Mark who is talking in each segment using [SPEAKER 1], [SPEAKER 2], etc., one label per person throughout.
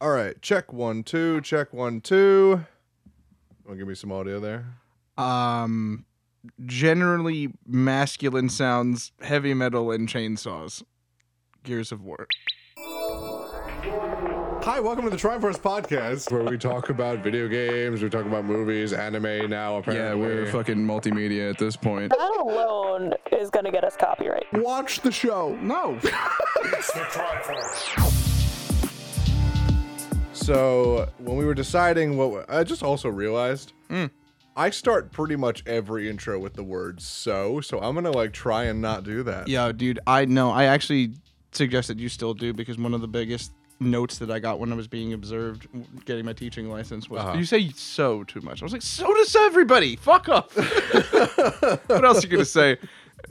[SPEAKER 1] All right, check one, two, check one, two. Want to give me some audio there?
[SPEAKER 2] Um, generally masculine sounds, heavy metal, and chainsaws. Gears of War.
[SPEAKER 1] Hi, welcome to the Triforce Podcast, where we talk about video games, we talk about movies, anime now,
[SPEAKER 2] Yeah,
[SPEAKER 1] apparently.
[SPEAKER 2] we're fucking multimedia at this point.
[SPEAKER 3] That alone is going to get us copyright.
[SPEAKER 1] Watch the show.
[SPEAKER 2] No.
[SPEAKER 1] So, when we were deciding what, I just also realized
[SPEAKER 2] Mm.
[SPEAKER 1] I start pretty much every intro with the word so, so I'm gonna like try and not do that.
[SPEAKER 2] Yeah, dude, I know. I actually suggested you still do because one of the biggest notes that I got when I was being observed getting my teaching license was
[SPEAKER 1] Uh-huh.
[SPEAKER 2] you say so too much. I was like, so does everybody. Fuck off. what else are you gonna say?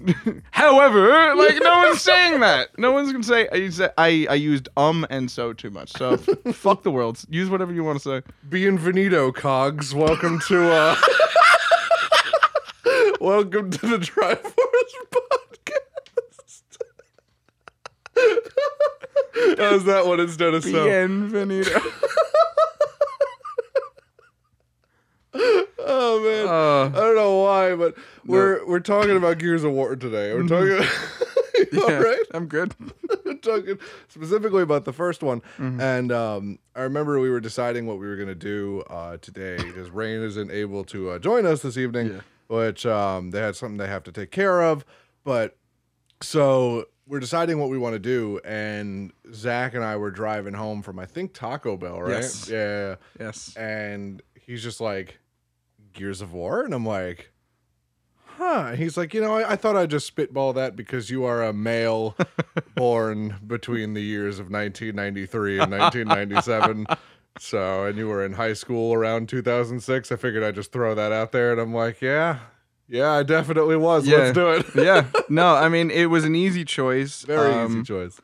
[SPEAKER 2] However, like no one's saying that. No one's gonna say I I, I used um and so too much. So fuck the world. Use whatever you want to say.
[SPEAKER 1] Bienvenido, Cogs. Welcome to uh Welcome to the Triforce podcast. How's that one instead of so?
[SPEAKER 2] Bienvenido.
[SPEAKER 1] Oh man.
[SPEAKER 2] Uh,
[SPEAKER 1] I don't know why, but we're we're talking about Gears of War today. We're talking You
[SPEAKER 2] yeah,
[SPEAKER 1] right?
[SPEAKER 2] I'm good.
[SPEAKER 1] We're talking specifically about the first one.
[SPEAKER 2] Mm-hmm.
[SPEAKER 1] And um, I remember we were deciding what we were going to do uh, today because Rain isn't able to uh, join us this evening,
[SPEAKER 2] Yeah.
[SPEAKER 1] which um, they had something they have to take care of. But so we're deciding what we want to do. And Zach and I were driving home from, I think, Taco Bell, right?
[SPEAKER 2] Yes.
[SPEAKER 1] Yeah.
[SPEAKER 2] Yes.
[SPEAKER 1] And he's just like, Gears of War? And I'm like, huh. He's like, you know, I, I thought I'd just spitball that because you are a male born between the years of 1993 and 1997. So, and you were in high school around 2006. I figured I'd just throw that out there. And I'm like, yeah, yeah, I definitely was.
[SPEAKER 2] Yeah.
[SPEAKER 1] Let's do it.
[SPEAKER 2] yeah. No, I mean it was an easy choice.
[SPEAKER 1] Very
[SPEAKER 2] Um,
[SPEAKER 1] easy choice.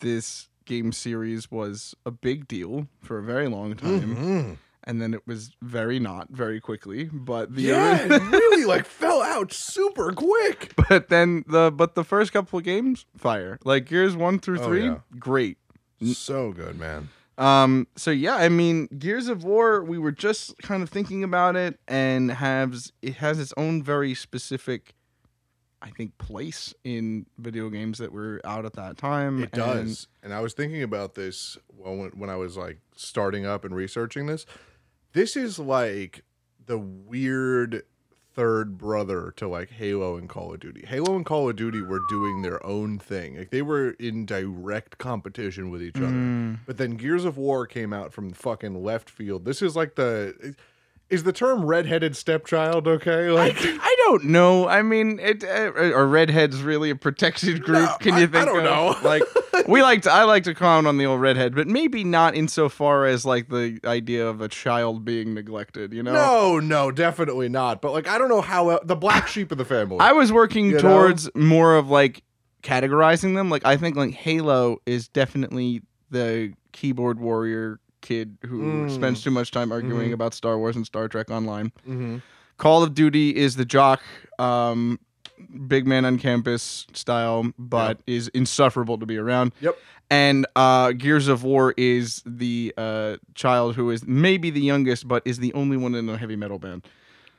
[SPEAKER 2] This game series was a big deal for a very long time,
[SPEAKER 1] Mhm.
[SPEAKER 2] And then it was very not very quickly. But the
[SPEAKER 1] Yeah, it really like fell out super quick.
[SPEAKER 2] but then the but the first couple of games fire like Gears one through
[SPEAKER 1] Oh,
[SPEAKER 2] three
[SPEAKER 1] yeah.
[SPEAKER 2] great.
[SPEAKER 1] So good, man.
[SPEAKER 2] Um, so yeah, I mean, Gears of War, we were just kind of thinking about it, and has it has its own very specific, I think, place in video games that were out at that time.
[SPEAKER 1] It
[SPEAKER 2] and-
[SPEAKER 1] does. And I was thinking about this when when I was like starting up and researching this. This is like the weird third brother to like Halo and Call of Duty. Halo and Call of Duty were doing their own thing. Like they were in direct competition with each other.
[SPEAKER 2] Mm.
[SPEAKER 1] But then Gears of War came out from fucking left field. This is like the is the term redheaded stepchild okay? Like
[SPEAKER 2] I, I don't know. I mean, it uh, are redheads really a protected group?
[SPEAKER 1] No,
[SPEAKER 2] Can
[SPEAKER 1] I-
[SPEAKER 2] you
[SPEAKER 1] I
[SPEAKER 2] think?
[SPEAKER 1] don't
[SPEAKER 2] of?
[SPEAKER 1] know.
[SPEAKER 2] Like we like to, I like to comment on the old redhead, but maybe not insofar as like the idea of a child being neglected. You know?
[SPEAKER 1] no, no, definitely not. But like I don't know how el- the black sheep of the family.
[SPEAKER 2] I was working
[SPEAKER 1] You know?
[SPEAKER 2] towards more of like categorizing them. Like I think like Halo is definitely the keyboard warrior kid who
[SPEAKER 1] Mm.
[SPEAKER 2] spends too much time arguing
[SPEAKER 1] Mhm.
[SPEAKER 2] about Star Wars and Star Trek online.
[SPEAKER 1] Mhm.
[SPEAKER 2] Call of Duty is the jock, um, big man on campus style, but is insufferable to be around.
[SPEAKER 1] Yep.
[SPEAKER 2] And uh, Gears of War is the uh, child who is maybe the youngest, but is the only one in a heavy metal band.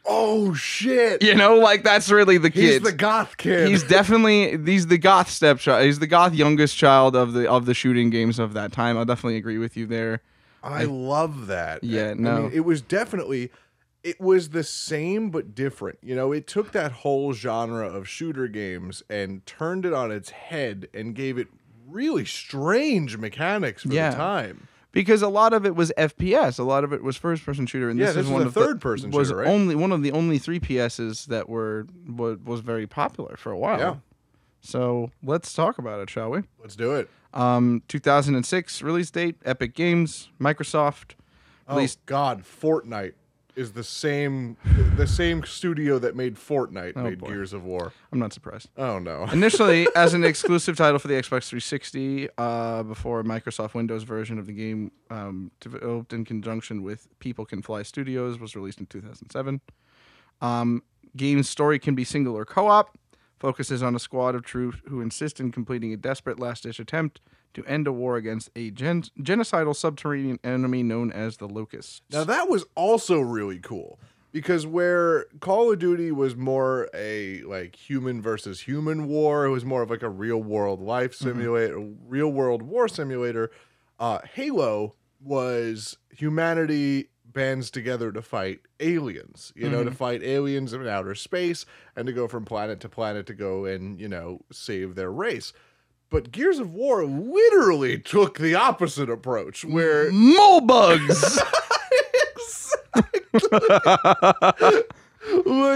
[SPEAKER 1] Oh shit.
[SPEAKER 2] You know, like that's really the
[SPEAKER 1] He's
[SPEAKER 2] kid.
[SPEAKER 1] the goth kid.
[SPEAKER 2] He's definitely he's the goth stepchild. He's the goth youngest child of the of the shooting games of that time. I'll definitely agree with you there.
[SPEAKER 1] I love that.
[SPEAKER 2] Yeah,
[SPEAKER 1] I
[SPEAKER 2] no.
[SPEAKER 1] mean, it was definitely it was the same but different. You know, it took that whole genre of shooter games and turned it on its head and gave it really strange mechanics for
[SPEAKER 2] Yeah.
[SPEAKER 1] the time.
[SPEAKER 2] Because a lot of it was FPS, a lot of it was first person shooter, and
[SPEAKER 1] Yeah,
[SPEAKER 2] this,
[SPEAKER 1] this
[SPEAKER 2] is one of the-
[SPEAKER 1] third-person
[SPEAKER 2] was
[SPEAKER 1] shooter, right?
[SPEAKER 2] only one of the only three PSs that were was, was very popular for a while.
[SPEAKER 1] Yeah.
[SPEAKER 2] So let's talk about it, shall we?
[SPEAKER 1] Let's do it.
[SPEAKER 2] Um, 2006 release date, Epic Games, Microsoft released.
[SPEAKER 1] oh God, Fortnite is the same the same studio that made Fortnite
[SPEAKER 2] Oh,
[SPEAKER 1] made
[SPEAKER 2] boy.
[SPEAKER 1] Gears of War.
[SPEAKER 2] I'm not surprised.
[SPEAKER 1] Oh no.
[SPEAKER 2] Initially, as an exclusive title for the Xbox 360, uh, before Microsoft Windows version of the game, um, developed in conjunction with People Can Fly Studios, was released in 2007. Um, game's story can be single or co-op. Focuses on a squad of troops who insist in completing a desperate last-ditch attempt to end a war against a gen- genocidal subterranean enemy known as the Locusts.
[SPEAKER 1] Now that was also really cool because where Call of Duty was more a like human versus human war, it was more of like a real world life simulator, real world war simulator. Uh, Halo was humanity bands together to fight aliens, you know, to mm-hmm. fight aliens in outer space and to go from planet to planet to go and, you know, save their race. But Gears of War literally took the opposite approach where
[SPEAKER 2] Mole bugs.
[SPEAKER 1] like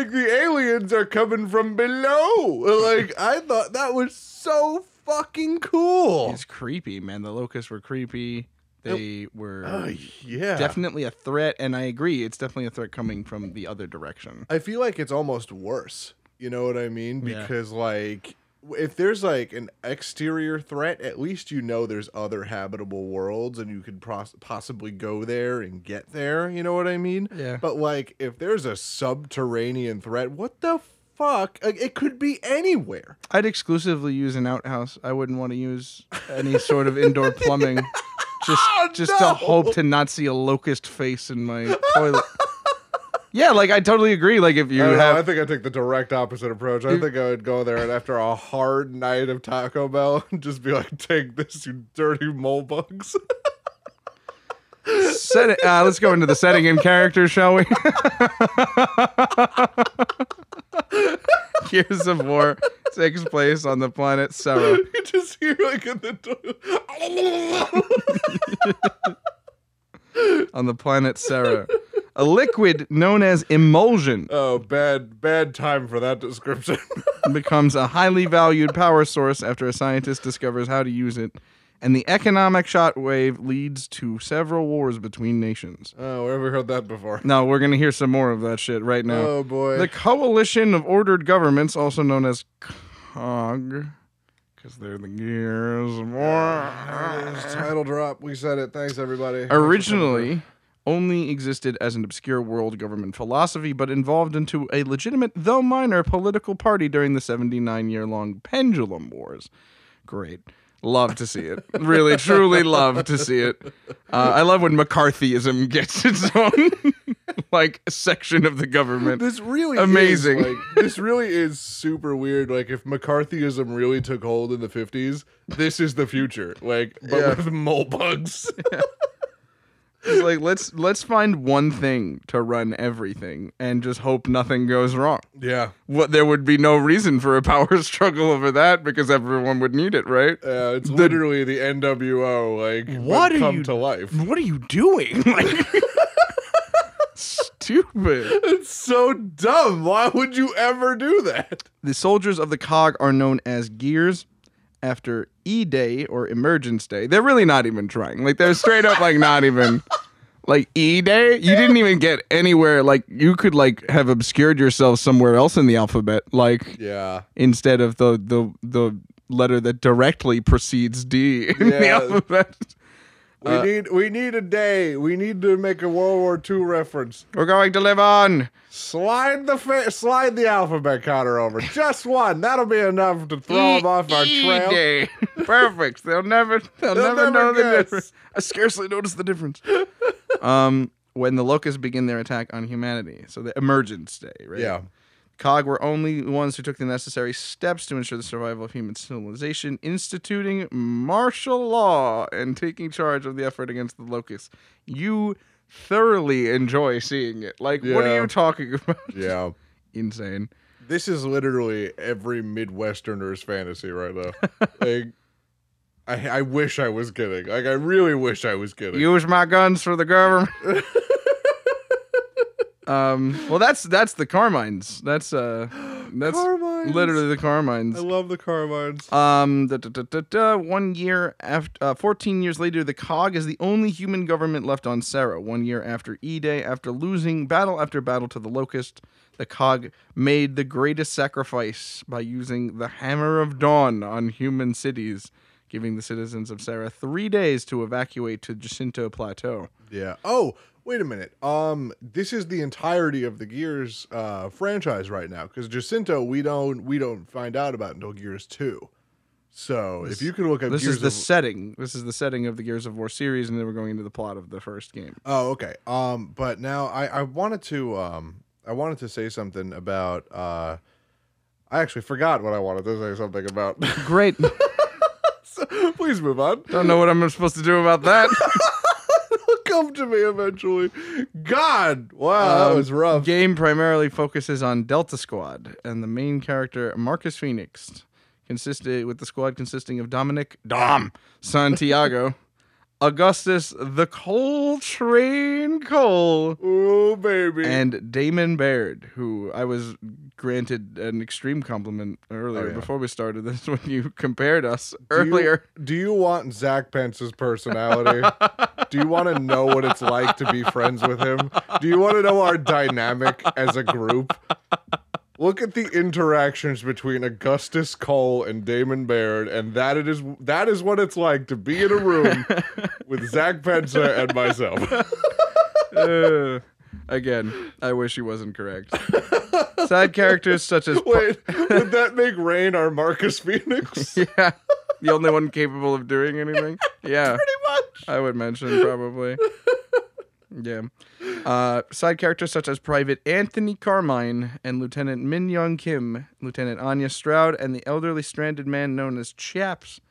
[SPEAKER 1] the aliens are coming from below. Like I thought that was so fucking cool.
[SPEAKER 2] it's creepy, man. The locusts were creepy. They were
[SPEAKER 1] Uh, yeah.
[SPEAKER 2] definitely a threat, and I agree. It's definitely a threat coming from the other direction.
[SPEAKER 1] I feel like it's almost worse. You know what I mean?
[SPEAKER 2] Yeah.
[SPEAKER 1] Because like if there's like an exterior threat, at least you know there's other habitable worlds and you could pos- possibly go there and get there. You know what I mean?
[SPEAKER 2] Yeah.
[SPEAKER 1] But like if there's a subterranean threat, what the fuck? Like, it could be anywhere.
[SPEAKER 2] I'd exclusively use an outhouse. I wouldn't want to use any sort of indoor plumbing. Just
[SPEAKER 1] Oh,
[SPEAKER 2] just to hope to not see a locust face in my toilet. Yeah, like I totally agree. Like if you
[SPEAKER 1] I, don't know,
[SPEAKER 2] have
[SPEAKER 1] I think I take the direct opposite approach. I think I would go there and after a hard night of Taco Bell, just be like, "Take this, you dirty mole bugs."
[SPEAKER 2] set it, uh, let's go into the setting and character, shall we? Gears of War takes place on the planet Sera.
[SPEAKER 1] you just hear like in the door.
[SPEAKER 2] On the planet Sera. A liquid known as emulsion
[SPEAKER 1] oh, bad, bad time for that description.
[SPEAKER 2] becomes a highly valued power source after a scientist discovers how to use it, and the economic shockwave leads to several wars between nations.
[SPEAKER 1] oh, where have we heard that before?
[SPEAKER 2] No, we're gonna hear some more of that shit right now.
[SPEAKER 1] Oh boy.
[SPEAKER 2] The Coalition of Ordered Governments, also known as COG, because they're the gears of war.
[SPEAKER 1] title drop. We said it. Thanks everybody.
[SPEAKER 2] Originally, only existed as an obscure world government philosophy, but evolved into a legitimate, though minor, political party during the 79 year long Pendulum Wars. Great. Love to see it. Really, truly love to see it. Uh, I love when McCarthyism gets its own like section of the government.
[SPEAKER 1] This really
[SPEAKER 2] Amazing.
[SPEAKER 1] Is, like, this really is super weird. Like if McCarthyism really took hold in the fifties, this is the future. Like, but
[SPEAKER 2] Yeah.
[SPEAKER 1] with mole bugs.
[SPEAKER 2] It's like let's let's find one thing to run everything and just hope nothing goes wrong.
[SPEAKER 1] yeah.
[SPEAKER 2] What there would be no reason for a power struggle over that because everyone would need it, right?
[SPEAKER 1] Uh, it's literally the NWO, like
[SPEAKER 2] What are
[SPEAKER 1] come
[SPEAKER 2] you-
[SPEAKER 1] to life.
[SPEAKER 2] What are you doing? Like, stupid.
[SPEAKER 1] It's so dumb. Why would you ever do that?
[SPEAKER 2] The soldiers of the cog are known as gears after E Day or Emergence Day. They're really not even trying. Like they're straight up like not even like E Day. You didn't even get anywhere. Like you could like have obscured yourself somewhere else in the alphabet. Like
[SPEAKER 1] Yeah.
[SPEAKER 2] instead of the the the letter that directly precedes D in the alphabet.
[SPEAKER 1] We need we need a day. We need to make a World War II reference.
[SPEAKER 2] We're going to live on.
[SPEAKER 1] Slide the fa- slide the alphabet counter over. Just one. That'll be enough to throw them off our trail.
[SPEAKER 2] Day. Perfect. They'll never they'll,
[SPEAKER 1] They'll
[SPEAKER 2] never,
[SPEAKER 1] never
[SPEAKER 2] know the difference. I scarcely notice the difference. um when the locusts begin their attack on humanity. So the emergence day, right?
[SPEAKER 1] Yeah.
[SPEAKER 2] COG were only the ones who took the necessary steps to ensure the survival of human civilization, instituting martial law and taking charge of the effort against the locusts. You thoroughly enjoy seeing it. Like, what are you talking about?
[SPEAKER 1] Yeah.
[SPEAKER 2] Insane.
[SPEAKER 1] This is literally every Midwesterner's fantasy right now. like, I I wish I was kidding. Like, I really wish I was kidding.
[SPEAKER 2] Use my guns for the government. um. Well, that's that's the Carmines. That's uh, that's
[SPEAKER 1] Carmines.
[SPEAKER 2] literally the Carmines.
[SPEAKER 1] I love the Carmines.
[SPEAKER 2] Um, da, da, da, one year after, uh, 14 years later, the COG is the only human government left on Sera. One year after E Day, after losing battle after battle to the Locust, the COG made the greatest sacrifice by using the Hammer of Dawn on human cities, giving the citizens of Sera three days to evacuate to Jacinto Plateau.
[SPEAKER 1] Yeah. Oh, wait a minute. Um, this is the entirety of the Gears uh franchise right now because Jacinto we don't we don't find out about until Gears Two. So if you could look up
[SPEAKER 2] This
[SPEAKER 1] Gears
[SPEAKER 2] is the
[SPEAKER 1] of,
[SPEAKER 2] setting. This is the setting of the Gears of War series, and then we're going into the plot of the first game.
[SPEAKER 1] Oh, okay. Um, but now I, I wanted to um I wanted to say something about uh I actually forgot what I wanted to say something about.
[SPEAKER 2] Great.
[SPEAKER 1] So, Please move on.
[SPEAKER 2] Don't know what I'm supposed to do about that.
[SPEAKER 1] Come to me eventually. God, wow, that
[SPEAKER 2] Um,
[SPEAKER 1] was rough.
[SPEAKER 2] Game primarily focuses on Delta Squad, and the main character Marcus Phoenix consisted with the squad consisting of Dominic Dom Santiago, Augustus the Cole Train Cole,
[SPEAKER 1] Oh baby.
[SPEAKER 2] and Damon Baird, who I was granted an extreme compliment earlier
[SPEAKER 1] Oh, yeah.
[SPEAKER 2] before we started this when you compared us
[SPEAKER 1] Do you-
[SPEAKER 2] earlier.
[SPEAKER 1] do you want Zach Pence's personality? do you want to know what it's like to be friends with him? Do you want to know our dynamic as a group? Look at the interactions between Augustus Cole and Damon Baird, and that it is that is what it's like to be in a room with Zach Penza and myself.
[SPEAKER 2] Uh, again, I wish he wasn't correct. Side characters such as
[SPEAKER 1] Wait, would that make Rain our Marcus Phoenix?
[SPEAKER 2] yeah, the only one capable of doing anything. Yeah,
[SPEAKER 1] Pretty much.
[SPEAKER 2] I would mention probably. Yeah. Uh, side characters such as Private Anthony Carmine and Lieutenant Minh Young Kim, Lieutenant Anya Stroud, and the elderly stranded man known as Chaps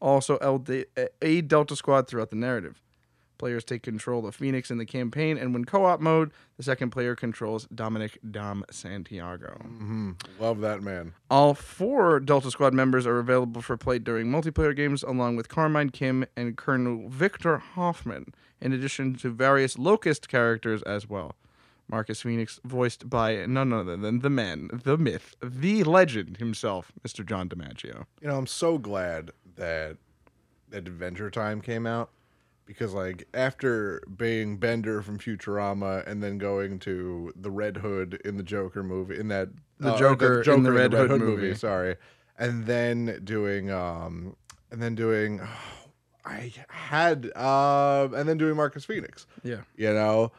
[SPEAKER 2] also LD- aid Delta Squad throughout the narrative. Players take control of Phoenix in the campaign, and when co op mode, the second player controls Dominic Dom Santiago.
[SPEAKER 1] Love that man.
[SPEAKER 2] All four Delta Squad members are available for play during multiplayer games, along with Carmine Kim and Colonel Victor Hoffman, in addition to various Locust characters as well. Marcus Phoenix, voiced by none other than the man, the myth, the legend himself, Mr. John DiMaggio.
[SPEAKER 1] You know, I'm so glad that that Adventure Time came out because, like, after being Bender from Futurama and then going to the Red Hood in the Joker movie, in that
[SPEAKER 2] The
[SPEAKER 1] uh,
[SPEAKER 2] Joker in the Red Hood movie.
[SPEAKER 1] sorry, and then doing, um, and then doing, I had, uh, and then doing Marcus Phoenix.
[SPEAKER 2] Yeah.
[SPEAKER 1] You know,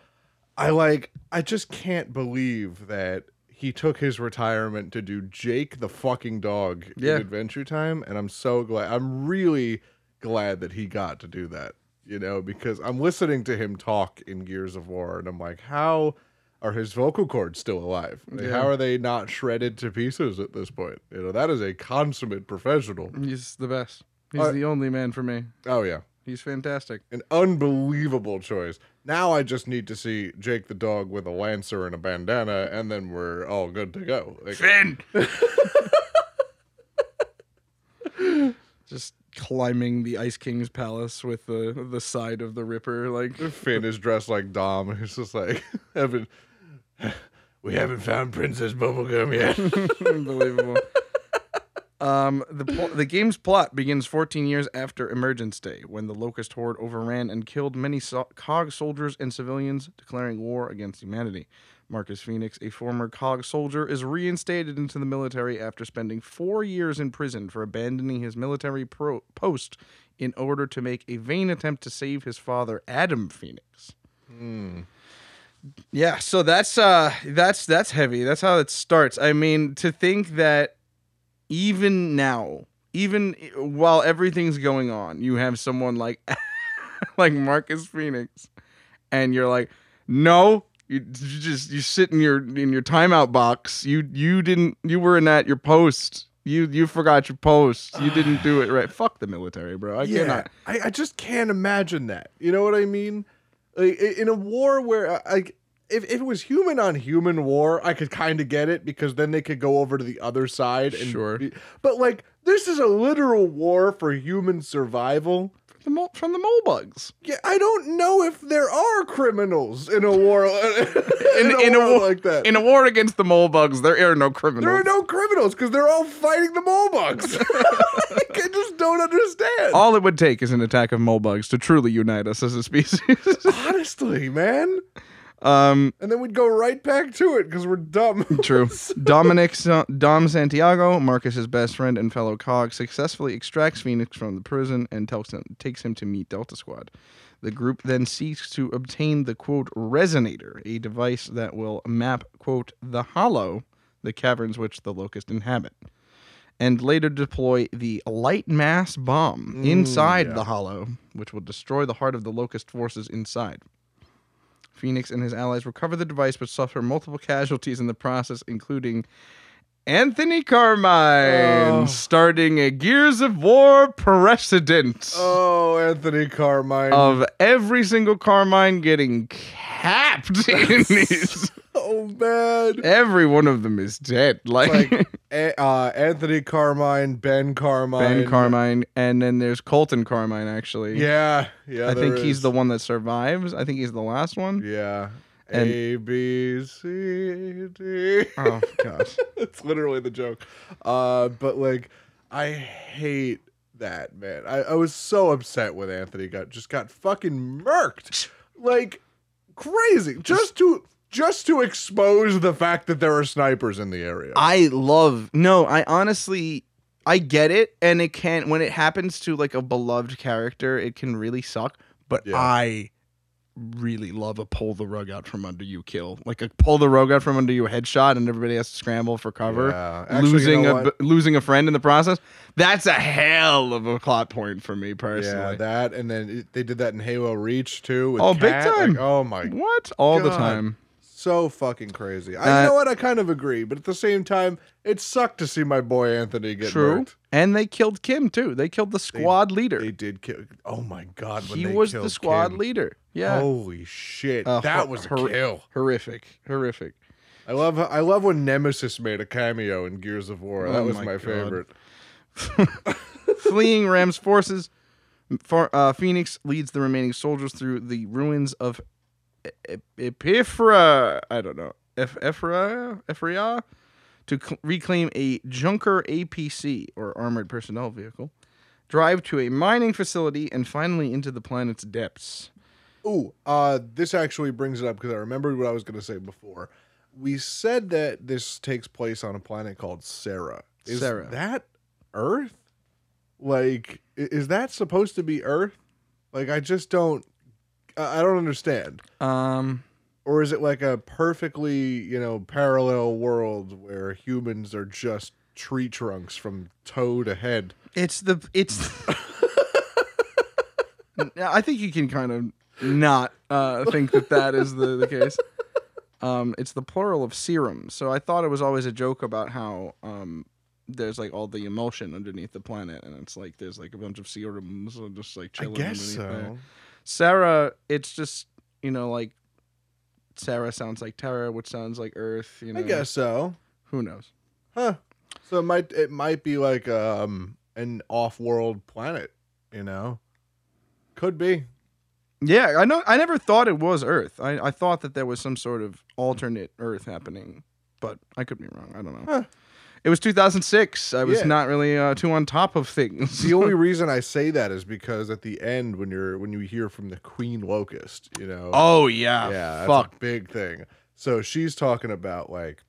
[SPEAKER 1] I like, I just can't believe that he took his retirement to do Jake the fucking dog
[SPEAKER 2] Yeah.
[SPEAKER 1] in Adventure Time, and I'm so glad. I'm really glad that he got to do that. You know, because I'm listening to him talk in Gears of War, and I'm like, how are his vocal cords still alive? Like,
[SPEAKER 2] Yeah.
[SPEAKER 1] How are they not shredded to pieces at this point? You know, that is a consummate professional.
[SPEAKER 2] He's the best. He's
[SPEAKER 1] Uh,
[SPEAKER 2] the only man for me.
[SPEAKER 1] Oh yeah,
[SPEAKER 2] He's fantastic.
[SPEAKER 1] an unbelievable choice. Now I just need to see Jake the dog with a lancer and a bandana, and then we're all good to go. Like,
[SPEAKER 2] Finn! Just climbing the Ice King's palace with the the side of the Ripper, like
[SPEAKER 1] Finn is dressed like Dom. He's just like, haven't, we haven't found Princess Bubblegum yet.
[SPEAKER 2] Unbelievable. Um, the pl- the game's plot begins 14 years after Emergence Day, when the Locust Horde overran and killed many so- COG soldiers and civilians, declaring war against humanity. Marcus Phoenix, a former COG soldier, is reinstated into the military after spending four years in prison for abandoning his military pro- post in order to make a vain attempt to save his father, Adam Phoenix. Yeah, so that's uh that's that's heavy. That's how it starts. I mean, to think that even now, even while everything's going on, you have someone like like Marcus Phoenix and you're like, "No, you, you just you sit in your in your timeout box. You you didn't you weren't at your post. You you forgot your post. You didn't do it right. Fuck the military, bro. I
[SPEAKER 1] yeah,
[SPEAKER 2] cannot.
[SPEAKER 1] I, I just can't imagine that. You know what I mean? Like, in a war where, uh, like, if, if it was human on human war, I could kind of get it because then they could go over to the other side. And
[SPEAKER 2] Sure.
[SPEAKER 1] be- but like, this is a literal war for human survival.
[SPEAKER 2] The mole, from the mole bugs.
[SPEAKER 1] Yeah, I don't know if there are criminals in a war in, a,
[SPEAKER 2] in a
[SPEAKER 1] war
[SPEAKER 2] war-
[SPEAKER 1] like that.
[SPEAKER 2] In a war against the mole bugs, there are no criminals.
[SPEAKER 1] there are no criminals because they're all fighting the mole bugs. I just don't understand.
[SPEAKER 2] All it would take is an attack of mole bugs to truly unite us as a species.
[SPEAKER 1] Honestly, man.
[SPEAKER 2] Um,
[SPEAKER 1] And then we'd go right back to it because we're dumb.
[SPEAKER 2] True. Dominic Dom Santiago, Marcus's best friend and fellow cog, successfully extracts Phoenix from the prison and tells him, takes him to meet Delta Squad. The group then seeks to obtain the quote resonator, a device that will map quote the hollow, the caverns which the locust inhabit, and later deploy the light mass bomb inside
[SPEAKER 1] yeah.
[SPEAKER 2] the hollow, which will destroy the heart of the locust forces inside. Phoenix and his allies recover the device but suffer multiple casualties in the process, including Anthony Carmine
[SPEAKER 1] Oh.
[SPEAKER 2] starting a Gears of War precedent
[SPEAKER 1] oh, Anthony Carmine.
[SPEAKER 2] of every single Carmine getting capped in these.
[SPEAKER 1] So bad.
[SPEAKER 2] Every one of them is dead. Like,
[SPEAKER 1] Like uh, Anthony Carmine, Ben Carmine.
[SPEAKER 2] Ben Carmine, and then there's Colton Carmine, actually.
[SPEAKER 1] Yeah, yeah.
[SPEAKER 2] I think
[SPEAKER 1] there
[SPEAKER 2] he's the one that survives. I think he's the last one.
[SPEAKER 1] Yeah.
[SPEAKER 2] And-
[SPEAKER 1] A B C D.
[SPEAKER 2] Oh, gosh.
[SPEAKER 1] It's literally the joke. Uh, but like, I hate that man. I, I was so upset when Anthony got just got fucking murked, like crazy, just to just to expose the fact that there are snipers in the area.
[SPEAKER 2] I love no, I honestly I get it and it can when it happens to like a beloved character, it can really suck, but
[SPEAKER 1] Yeah.
[SPEAKER 2] I really love a pull the rug out from under you kill. Like a pull the rug out from under you headshot and everybody has to scramble for cover.
[SPEAKER 1] Yeah. Actually, you
[SPEAKER 2] losing
[SPEAKER 1] know
[SPEAKER 2] a
[SPEAKER 1] what?
[SPEAKER 2] losing a friend in the process. That's a hell of a plot point for me
[SPEAKER 1] yeah,
[SPEAKER 2] personally.
[SPEAKER 1] that and then it, they did that in Halo Reach too. With
[SPEAKER 2] Oh, big
[SPEAKER 1] Kat.
[SPEAKER 2] time.
[SPEAKER 1] Like, oh my
[SPEAKER 2] what? All the time.
[SPEAKER 1] So fucking crazy. I
[SPEAKER 2] Uh,
[SPEAKER 1] know what I kind of agree, but at the same time, it sucked to see my boy Anthony get
[SPEAKER 2] True.
[SPEAKER 1] murked.
[SPEAKER 2] And they killed Kim too. They killed the squad leader.
[SPEAKER 1] They did kill. Oh my god, when
[SPEAKER 2] he
[SPEAKER 1] they
[SPEAKER 2] was the squad
[SPEAKER 1] Kim.
[SPEAKER 2] leader. Yeah.
[SPEAKER 1] Holy shit,
[SPEAKER 2] Uh,
[SPEAKER 1] that was a
[SPEAKER 2] hor-
[SPEAKER 1] kill.
[SPEAKER 2] Horrific. Horrific.
[SPEAKER 1] I love. I love when Nemesis made a cameo in Gears of War. That
[SPEAKER 2] Oh
[SPEAKER 1] was
[SPEAKER 2] my
[SPEAKER 1] my, favorite.
[SPEAKER 2] Fleeing Ram's forces, Far, uh, Phoenix leads the remaining soldiers through the ruins of Epiphra. I don't know. Eph- Ephra? Ephria? To cl- reclaim a Junker APC, or Armored Personnel Vehicle, drive to a mining facility, and finally into the planet's depths.
[SPEAKER 1] Ooh, uh, this actually brings it up because I remembered what I was going to say before. We said that this takes place on a planet called Sera. Is
[SPEAKER 2] Sera.
[SPEAKER 1] that Earth? Like, is that supposed to be Earth? Like, I just don't. I don't understand.
[SPEAKER 2] Um,
[SPEAKER 1] Or is it like a perfectly, you know, parallel world where humans are just tree trunks from toe to head?
[SPEAKER 2] It's the it's. I think you can kind of not uh, think that that is the, the case. Um, it's the plural of serum. So I thought it was always a joke about how um, there's like all the emulsion underneath the planet, and it's like there's like a bunch of serums uh, just like chilling.
[SPEAKER 1] I guess
[SPEAKER 2] underneath there. Sera, it's just you know like Sera sounds like Terra, which sounds like Earth. You know,
[SPEAKER 1] I guess so.
[SPEAKER 2] who knows.
[SPEAKER 1] Huh. So it might it might be like um an off-world planet, you know? Could be.
[SPEAKER 2] Yeah, I know. I never thought it was Earth. I, I thought that there was some sort of alternate Earth happening, but I could be wrong. I don't know.
[SPEAKER 1] Huh.
[SPEAKER 2] It was 2006. I was
[SPEAKER 1] Yeah.
[SPEAKER 2] not really uh, too on top of things.
[SPEAKER 1] The only reason I say that is because at the end when you're when you hear from the Queen Locust, you know.
[SPEAKER 2] oh yeah,
[SPEAKER 1] yeah, that's
[SPEAKER 2] fuck.
[SPEAKER 1] a big thing. So she's talking about like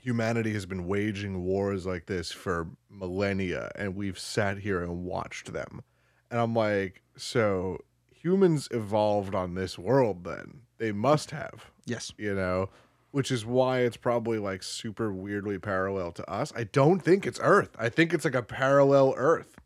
[SPEAKER 1] humanity has been waging wars like this for millennia and we've sat here and watched them. And I'm like, so humans evolved on this world then. They must have,
[SPEAKER 2] Yes.
[SPEAKER 1] you know, which is why it's probably like super weirdly parallel to us. I don't think it's Earth. I think it's like a parallel Earth.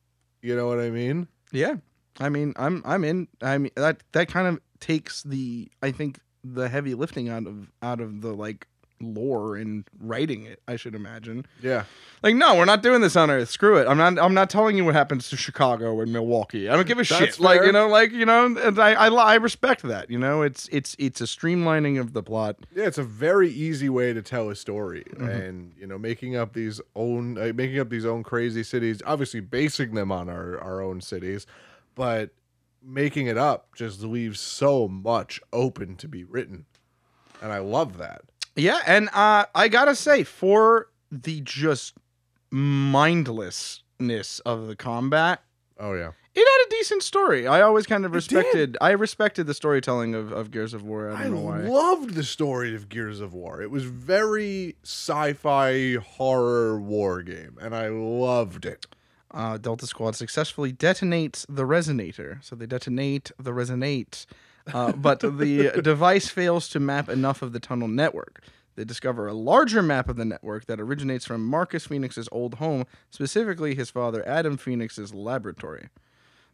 [SPEAKER 1] You know what I mean?
[SPEAKER 2] Yeah. I mean, I'm I'm in. I mean that that kind of takes the I think the heavy lifting out of out of the like lore and writing it. I should imagine.
[SPEAKER 1] Yeah.
[SPEAKER 2] Like, no, we're not doing this on Earth. Screw it. I'm not. I'm not telling you what happens to Chicago and Milwaukee. I don't give a shit.
[SPEAKER 1] That's
[SPEAKER 2] Like, you know, like you know, and I, I I respect that. You know, it's it's it's a streamlining of the plot.
[SPEAKER 1] Yeah, it's a very easy way to tell a story,
[SPEAKER 2] Mm-hmm.
[SPEAKER 1] and you know, making up these own, uh, making up these own crazy cities. Obviously, basing them on our our own cities, but making it up just leaves so much open to be written, and I love that.
[SPEAKER 2] Yeah, and uh, I gotta say, for the just mindlessness of the combat,
[SPEAKER 1] Oh yeah,
[SPEAKER 2] It had a decent story. I always kind of respected. I respected the storytelling of, of Gears of War. I
[SPEAKER 1] I
[SPEAKER 2] don't know why.
[SPEAKER 1] loved the story of Gears of War. It was very sci-fi horror war game, and I loved it.
[SPEAKER 2] uh, Delta Squad successfully detonates the resonator. So they detonate the resonate, uh, but the device fails to map enough of the tunnel network. They discover a larger map of the network that originates from Marcus Phoenix's old home, specifically his father Adam Phoenix's laboratory.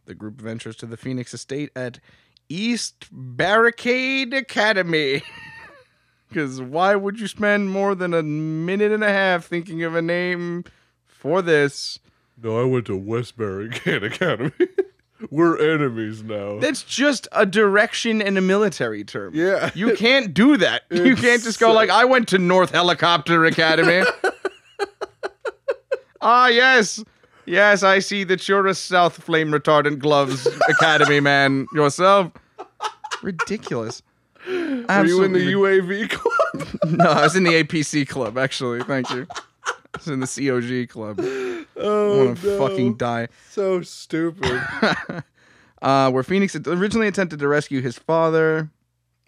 [SPEAKER 2] The group ventures to the Phoenix estate at East Barricade Academy. Because why would you spend more than a minute and a half thinking of a name for this?
[SPEAKER 1] No, I went to West Barricade Academy. We're enemies now.
[SPEAKER 2] That's just a direction in a military term.
[SPEAKER 1] Yeah.
[SPEAKER 2] You can't do that. You can't just go like, I went to North Helicopter Academy. ah, yes. Yes, I see that you're a South Flame Retardant Gloves Academy man yourself. Ridiculous.
[SPEAKER 1] Are you in the UAV club?
[SPEAKER 2] No, I was in the APC club, actually. Thank you. I was in the COG club.
[SPEAKER 1] Oh, I
[SPEAKER 2] want to fucking die.
[SPEAKER 1] so stupid.
[SPEAKER 2] uh, where Phoenix originally attempted to rescue his father.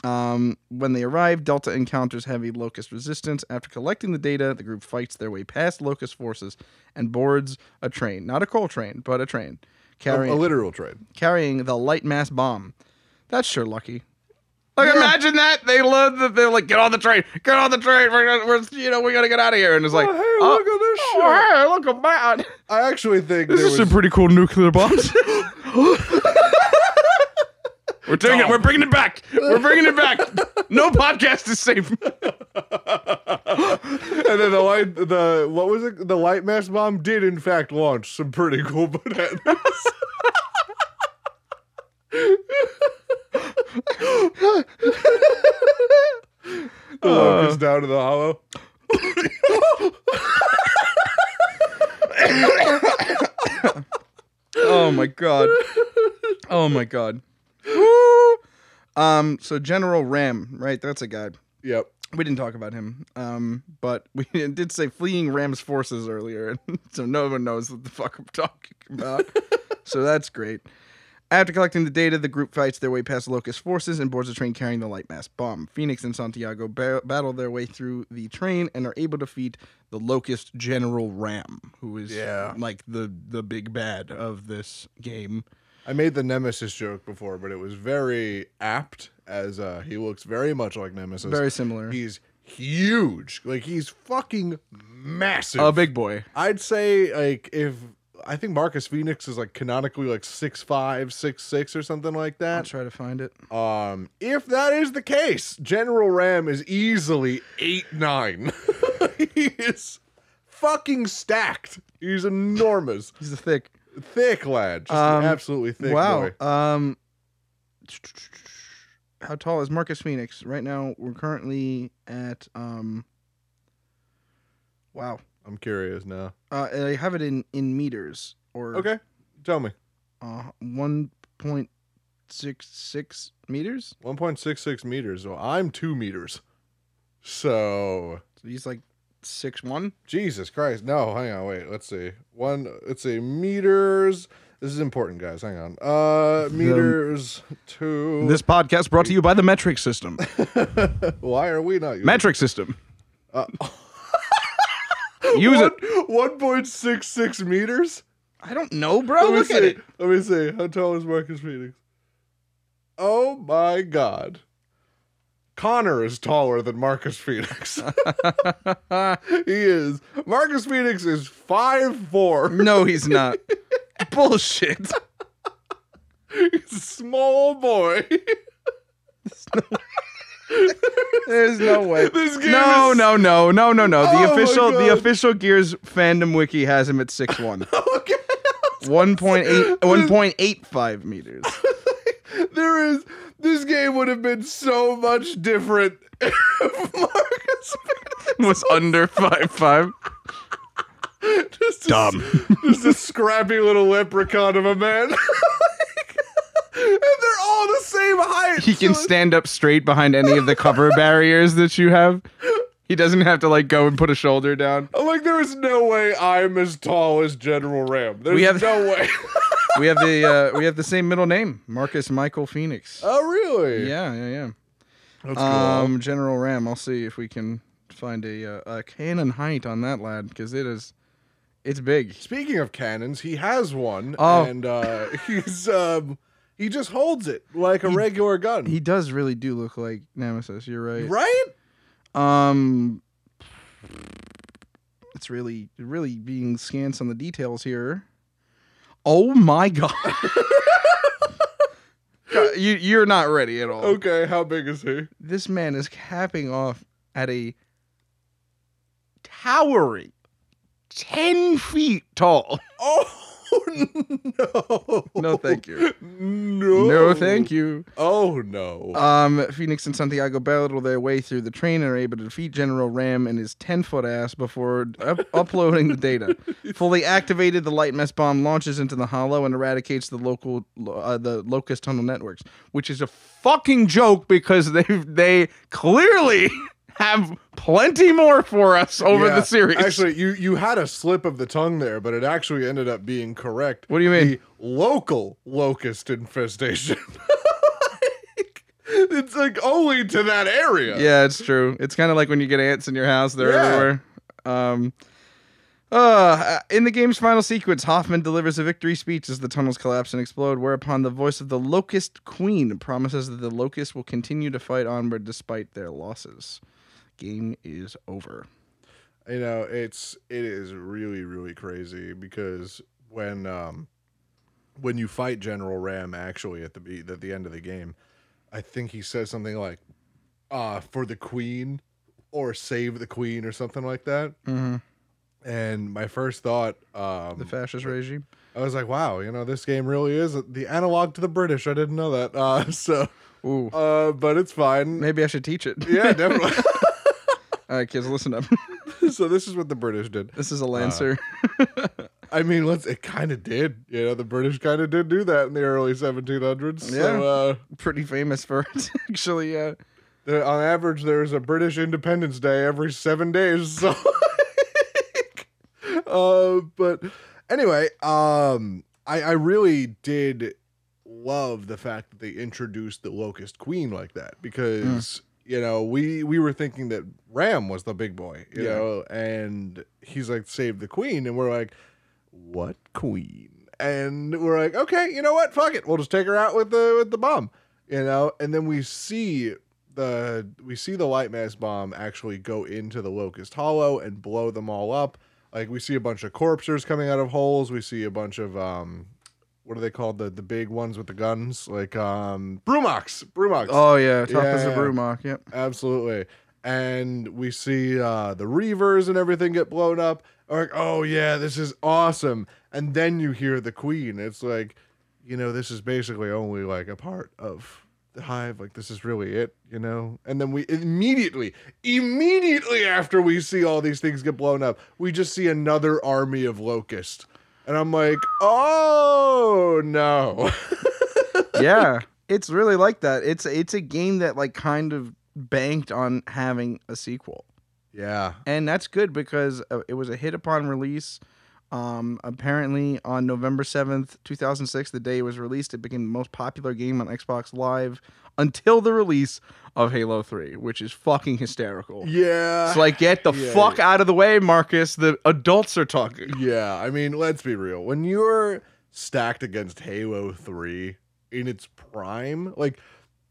[SPEAKER 2] Um, when they arrive, Delta encounters heavy Locust resistance. After collecting the data, the group fights their way past Locust forces and boards a train, not a coal train, but a train, carrying
[SPEAKER 1] a literal train.
[SPEAKER 2] carrying the light mass bomb. That's sure lucky. Like imagine that they love that they're like get on the train, get on the train. We're, gonna, we're you know we gotta get out of here, and it's like
[SPEAKER 1] Oh, hey, look at this oh, shit.
[SPEAKER 2] Oh, hey, look at that.
[SPEAKER 1] I actually think
[SPEAKER 2] This
[SPEAKER 1] there
[SPEAKER 2] is
[SPEAKER 1] was
[SPEAKER 2] some pretty cool nuclear bombs. We're doing it. We're bringing it back. We're bringing it back. No podcast is safe.
[SPEAKER 1] and then the light the what was it the light mass bomb did in fact launch some pretty cool bananas the locust down to the hollow
[SPEAKER 2] Oh my god. Oh my god. Um. So General Ram, right? That's a guy.
[SPEAKER 1] yep
[SPEAKER 2] We didn't talk about him. Um. But we did say fleeing Ram's forces earlier, so no one knows what the fuck I'm talking about. so that's great. After collecting the data, the group fights their way past Locust forces and boards a train carrying the light mass bomb. Phoenix and Santiago ba- battle their way through the train and are able to defeat the Locust General Ram, who is
[SPEAKER 1] Yeah.
[SPEAKER 2] like the the big bad of this game.
[SPEAKER 1] i made the nemesis joke before but it was very apt as uh he looks very much like nemesis
[SPEAKER 2] Very similar.
[SPEAKER 1] he's huge like he's fucking massive
[SPEAKER 2] a big boy.
[SPEAKER 1] I'd say like if I think Marcus Phoenix is like canonically like six five, six six, or something like that.
[SPEAKER 2] I'll try to find it.
[SPEAKER 1] Um, if that is the case, General Ram is easily eight nine. he is fucking stacked. He's enormous,
[SPEAKER 2] He's a thick.
[SPEAKER 1] thick lad, just
[SPEAKER 2] Um,
[SPEAKER 1] an absolutely thick
[SPEAKER 2] wow.
[SPEAKER 1] boy.
[SPEAKER 2] Um, how tall is Marcus Phoenix? Right now, we're currently at um. Wow.
[SPEAKER 1] I'm curious now.
[SPEAKER 2] Uh, I have it in in meters or
[SPEAKER 1] Okay, tell me.
[SPEAKER 2] uh, one point six six meters.
[SPEAKER 1] One point six six meters. Well, I'm two meters. So
[SPEAKER 2] So he's like six one.
[SPEAKER 1] Jesus Christ. No, hang on, wait. Let's see. One let's see. Meters. This is important, guys. Hang on. Uh meters to
[SPEAKER 2] This podcast brought to you by the metric system.
[SPEAKER 1] why are we not using
[SPEAKER 2] metric system.
[SPEAKER 1] Uh,
[SPEAKER 2] Use it.
[SPEAKER 1] One point six six meters?
[SPEAKER 2] I don't know, bro.
[SPEAKER 1] Let me
[SPEAKER 2] Look
[SPEAKER 1] see.
[SPEAKER 2] at it.
[SPEAKER 1] Let me see. How tall is Marcus Phoenix? Oh my god. Connor is taller than Marcus Phoenix. he is. Marcus Phoenix is five four.
[SPEAKER 2] no, he's not. Bullshit.
[SPEAKER 1] He's a small boy.
[SPEAKER 2] There's no way.
[SPEAKER 1] This game
[SPEAKER 2] No,
[SPEAKER 1] is-
[SPEAKER 2] no, no, no, no, no.
[SPEAKER 1] Oh
[SPEAKER 2] The
[SPEAKER 1] my
[SPEAKER 2] official, the official Gears fandom wiki has him at six one.
[SPEAKER 1] Okay.
[SPEAKER 2] 1.8 1.85 meters.
[SPEAKER 1] there is this game would have been so much different if Marcus
[SPEAKER 2] Was under five five.
[SPEAKER 1] just a,
[SPEAKER 2] Dumb.
[SPEAKER 1] just a scrappy little leprechaun of a man. And they're all the same height.
[SPEAKER 2] He can
[SPEAKER 1] so
[SPEAKER 2] stand up straight behind any of the cover barriers that you have. He doesn't have to like go and put a shoulder down.
[SPEAKER 1] I'm like, there is no way I'm as tall as General Ram. There's
[SPEAKER 2] We have-
[SPEAKER 1] no way.
[SPEAKER 2] we have the uh, we have the same middle name, Marcus Michael Phoenix.
[SPEAKER 1] Oh, really?
[SPEAKER 2] Yeah, yeah, yeah.
[SPEAKER 1] That's cool.
[SPEAKER 2] Um, General Ram. I'll see if we can find a uh, a cannon height on that lad because it is, it's big.
[SPEAKER 1] Speaking of cannons, he has one,
[SPEAKER 2] Oh.
[SPEAKER 1] and uh, he's um, he just holds it like a regular gun.
[SPEAKER 2] He does really do look like Nemesis. You're right.
[SPEAKER 1] right?
[SPEAKER 2] Um, it's really really being scant on the details here. Oh my god. God, you you're not ready at all.
[SPEAKER 1] Okay, how big is he?
[SPEAKER 2] This man is capping off at a towering 10 feet tall.
[SPEAKER 1] Oh no!
[SPEAKER 2] No, thank you.
[SPEAKER 1] No,
[SPEAKER 2] No, thank you.
[SPEAKER 1] Oh no!
[SPEAKER 2] Um, Phoenix and Santiago battle their way through the train and are able to defeat General Ram and his 10 foot ass before up- uploading the data. Fully activated, the light mess bomb launches into the hollow and eradicates the local uh, the locust tunnel networks, which is a fucking joke because they they clearly have plenty more for us over
[SPEAKER 1] Yeah,
[SPEAKER 2] the series.
[SPEAKER 1] Actually, you you had a slip of the tongue there, but it actually ended up being correct.
[SPEAKER 2] What do you mean?
[SPEAKER 1] The local locust infestation. It's like only to that area.
[SPEAKER 2] Yeah, it's true. It's kind of like when you get ants in your house; they're
[SPEAKER 1] Yeah.
[SPEAKER 2] everywhere. Um, uh, in the game's final sequence, Hoffman delivers a victory speech as the tunnels collapse and explode. Whereupon the voice of the Locust Queen promises that the Locust will continue to fight onward despite their losses. Game is over.
[SPEAKER 1] you know it's it is really really crazy because when um when you fight general ram actually at the at the end of the game i think he says something like uh for the queen or save the queen or something like that
[SPEAKER 2] Mm-hmm.
[SPEAKER 1] and my first thought um
[SPEAKER 2] The fascist regime.
[SPEAKER 1] i was like wow you know this game really is the analog to the british i didn't know that uh so
[SPEAKER 2] Ooh,
[SPEAKER 1] uh but it's fine
[SPEAKER 2] maybe I should teach it.
[SPEAKER 1] yeah definitely
[SPEAKER 2] All right, kids, listen up.
[SPEAKER 1] so this is what the british did
[SPEAKER 2] this is a lancer.
[SPEAKER 1] I mean, let's. It kind of did. You know, the British kind of did do that in the early 1700s. So, uh,
[SPEAKER 2] Pretty famous for it, actually. Uh,
[SPEAKER 1] the- on average, there's a British Independence Day every seven days. So, uh, but anyway, um, I, I really did love the fact that they introduced the Locust Queen like that because. You know, we we were thinking that Ram was the big boy, you
[SPEAKER 2] Yeah.
[SPEAKER 1] know, and he's like save the queen, and we're like, what queen? And we're like, okay, you know what? Fuck it. We'll just take her out with the with the bomb. You know, and then we see the we see the light mass bomb actually go into the locust hollow and blow them all up. Like we see a bunch of corpses coming out of holes. We see a bunch of um what are they called? The the big ones with the guns? Like um Brumox. Brumox.
[SPEAKER 2] oh yeah, tough as a
[SPEAKER 1] Yeah.
[SPEAKER 2] Brumach. Yep.
[SPEAKER 1] Absolutely. And we see uh, the Reavers and everything get blown up. We're like, oh yeah, this is awesome. And then you hear the Queen. It's like, you know, this is basically only like a part of the hive. Like this is really it, you know. And then we immediately, immediately after we see all these things get blown up, we just see another army of locusts. And I'm like, oh no.
[SPEAKER 2] yeah, it's really like that. It's it's a game that like kind of banked on having a sequel,
[SPEAKER 1] yeah.
[SPEAKER 2] and that's good because uh, it was a hit upon release. Um, apparently, on November seventh, two thousand six, the day it was released, it became the most popular game on Xbox Live until the release of Halo Three, which is fucking hysterical.
[SPEAKER 1] Yeah.
[SPEAKER 2] It's like get the
[SPEAKER 1] Yeah,
[SPEAKER 2] fuck out of the way, Marcus. The adults are talking.
[SPEAKER 1] Yeah, I mean, let's be real. When you're stacked against Halo 3 in its prime, like